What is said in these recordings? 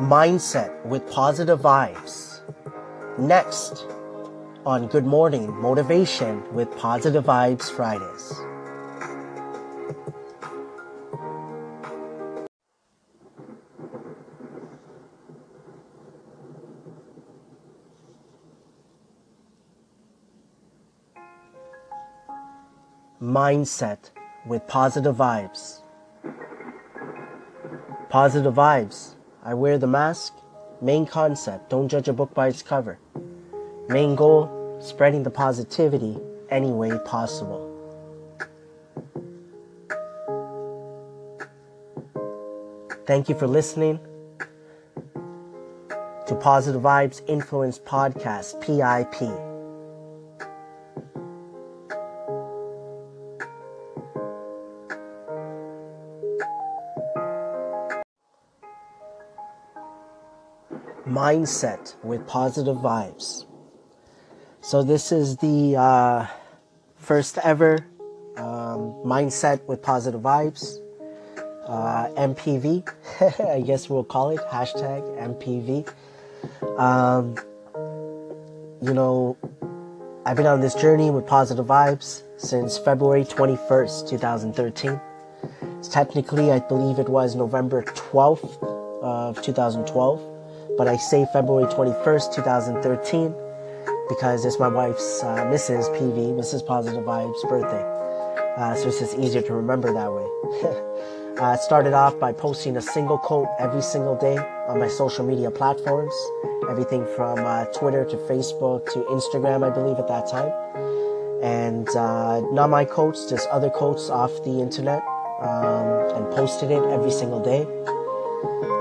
Mindset with positive vibes. Next on Good Morning Motivation with Positive Vibes Fridays. Mindset with positive vibes. Positive vibes. I wear the mask. Main concept don't judge a book by its cover. Main goal spreading the positivity any way possible. Thank you for listening to Positive Vibes Influence Podcast, PIP. Mindset with positive vibes. So, this is the uh, first ever um, mindset with positive vibes. Uh, MPV, I guess we'll call it hashtag MPV. Um, you know, I've been on this journey with positive vibes since February 21st, 2013. It's technically, I believe it was November 12th of 2012 but I say February 21st, 2013, because it's my wife's uh, Mrs. PV, Mrs. Positive Vibes birthday. Uh, so it's just easier to remember that way. uh, started off by posting a single quote every single day on my social media platforms, everything from uh, Twitter to Facebook to Instagram, I believe at that time. And uh, not my quotes, just other quotes off the internet, um, and posted it every single day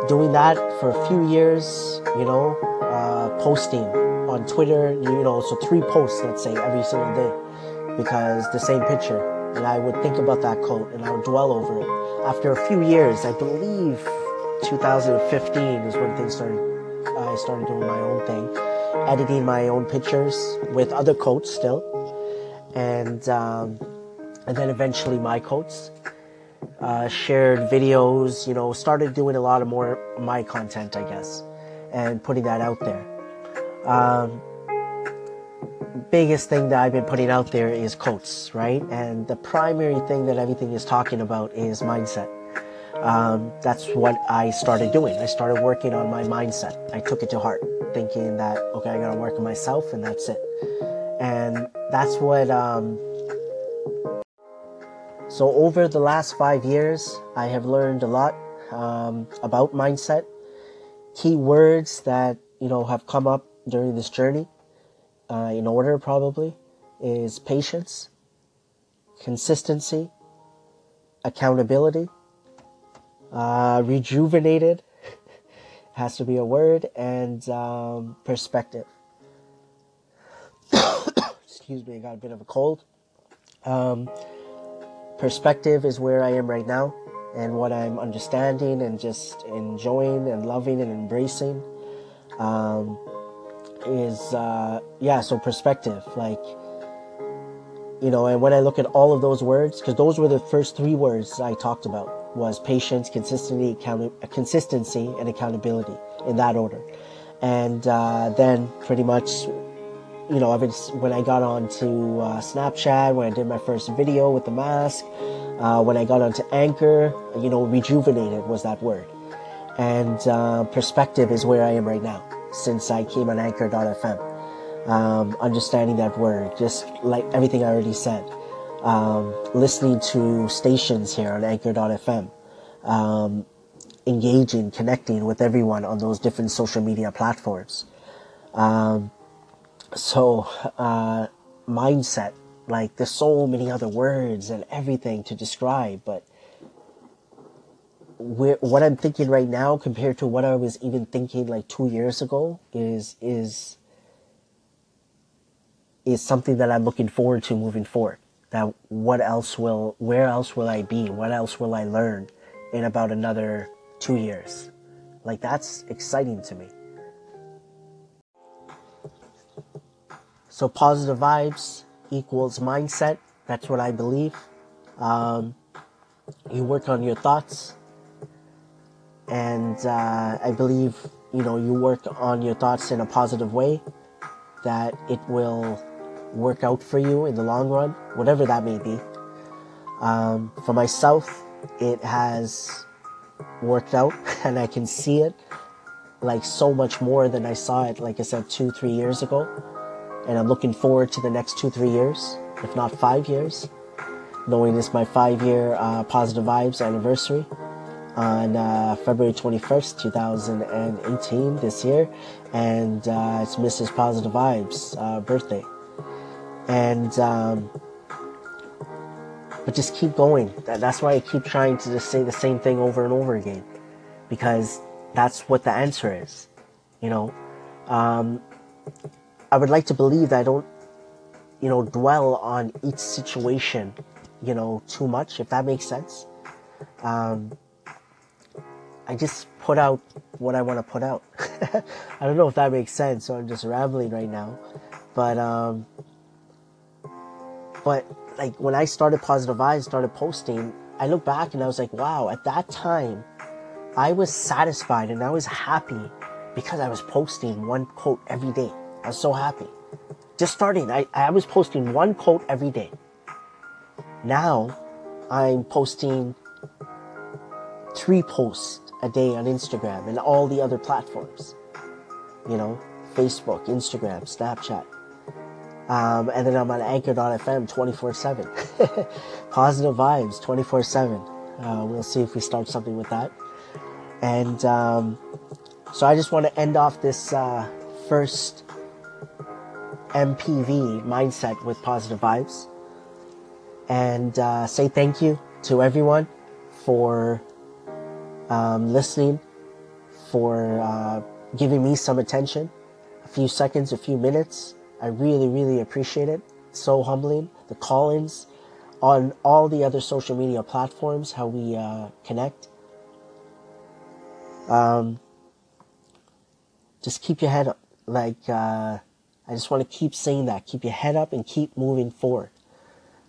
doing that for a few years, you know, uh, posting on Twitter, you know, so three posts, let's say, every single day, because the same picture. And I would think about that quote and I would dwell over it. After a few years, I believe 2015 is when things started, I started doing my own thing, editing my own pictures with other quotes still. And, um, and then eventually my quotes uh, shared videos, you know, started doing a lot of more my content, I guess, and putting that out there. Um, biggest thing that I've been putting out there is quotes, right? And the primary thing that everything is talking about is mindset. Um, that's what I started doing. I started working on my mindset. I took it to heart, thinking that, okay, I gotta work on myself and that's it. And that's what, um, so, over the last five years, I have learned a lot um, about mindset. Key words that you know have come up during this journey, uh, in order probably, is patience, consistency, accountability, uh, rejuvenated has to be a word, and um, perspective. Excuse me, I got a bit of a cold. Um, perspective is where I am right now and what I'm understanding and just enjoying and loving and embracing um, is, uh, yeah, so perspective. Like, you know, and when I look at all of those words, because those were the first three words I talked about was patience, consistency, account- consistency, and accountability in that order. And uh, then pretty much you know, been when I got onto uh, Snapchat, when I did my first video with the mask, uh, when I got onto Anchor, you know, rejuvenated was that word. And uh, perspective is where I am right now since I came on Anchor.fm. Um, understanding that word, just like everything I already said. Um, listening to stations here on Anchor.fm. Um, engaging, connecting with everyone on those different social media platforms. Um, so uh, mindset like there's so many other words and everything to describe but what i'm thinking right now compared to what i was even thinking like two years ago is is is something that i'm looking forward to moving forward. That what else will where else will i be? What else will i learn in about another two years? Like that's exciting to me So positive vibes equals mindset. That's what I believe. Um, you work on your thoughts. and uh, I believe you know you work on your thoughts in a positive way, that it will work out for you in the long run, whatever that may be. Um, for myself, it has worked out, and I can see it like so much more than I saw it, like I said, two, three years ago. And I'm looking forward to the next two, three years, if not five years, knowing it's my five year uh, Positive Vibes anniversary on uh, February 21st, 2018, this year. And uh, it's Mrs. Positive Vibes' uh, birthday. And, um, but just keep going. That, that's why I keep trying to just say the same thing over and over again. Because that's what the answer is. You know, um, I would like to believe that I don't, you know, dwell on each situation, you know, too much, if that makes sense. Um, I just put out what I want to put out. I don't know if that makes sense, so I'm just rambling right now. But, um, but like when I started Positive Vibes, started posting, I look back and I was like, wow, at that time, I was satisfied and I was happy because I was posting one quote every day. I was so happy. Just starting, I, I was posting one quote every day. Now I'm posting three posts a day on Instagram and all the other platforms. You know, Facebook, Instagram, Snapchat. Um, and then I'm on anchor.fm 24 7. Positive vibes 24 7. Uh, we'll see if we start something with that. And um, so I just want to end off this uh, first MPV mindset with positive vibes and uh, say thank you to everyone for um, listening, for uh, giving me some attention, a few seconds, a few minutes. I really, really appreciate it. So humbling. The call ins on all the other social media platforms, how we uh, connect um, just keep your head up. Like, uh, I just want to keep saying that. Keep your head up and keep moving forward.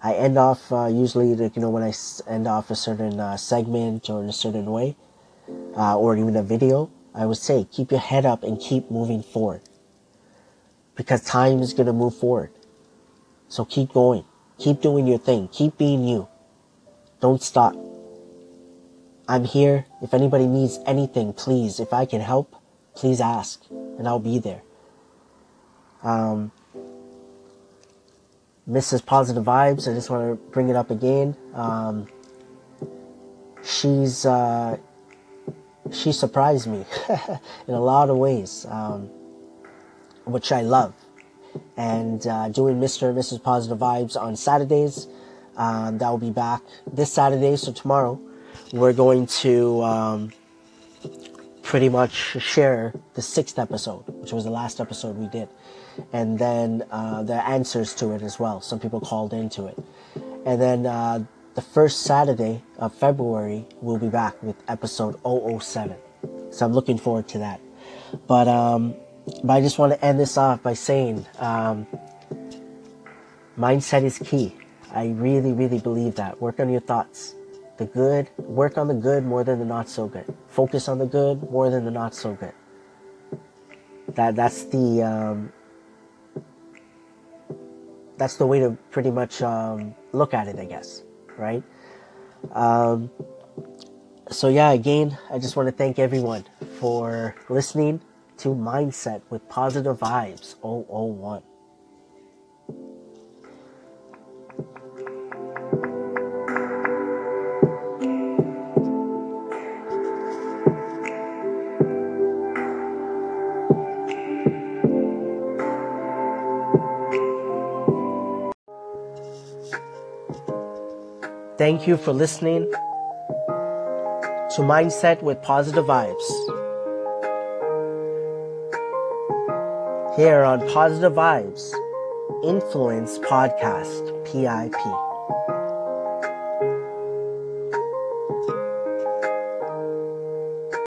I end off uh, usually, like, you know, when I end off a certain uh, segment or in a certain way, uh, or even a video, I would say keep your head up and keep moving forward. Because time is going to move forward. So keep going. Keep doing your thing. Keep being you. Don't stop. I'm here. If anybody needs anything, please, if I can help, please ask, and I'll be there. Um, Mrs. Positive Vibes, I just want to bring it up again. Um, she's uh, she surprised me in a lot of ways, um, which I love. And uh, doing Mr. and Mrs. Positive Vibes on Saturdays. Um, that will be back this Saturday, so tomorrow we're going to um, pretty much share the sixth episode, which was the last episode we did, and then uh, the answers to it as well. Some people called into it, and then uh, the first Saturday of February we'll be back with episode 007. So I'm looking forward to that. But um, but I just want to end this off by saying um, mindset is key. I really, really believe that. Work on your thoughts the good, work on the good more than the not so good. Focus on the good more than the not so good. That that's the um, that's the way to pretty much um, look at it, I guess, right? Um, so yeah, again, I just want to thank everyone for listening to Mindset with Positive Vibes 001. Thank you for listening to Mindset with Positive Vibes. Here on Positive Vibes Influence Podcast, PIP.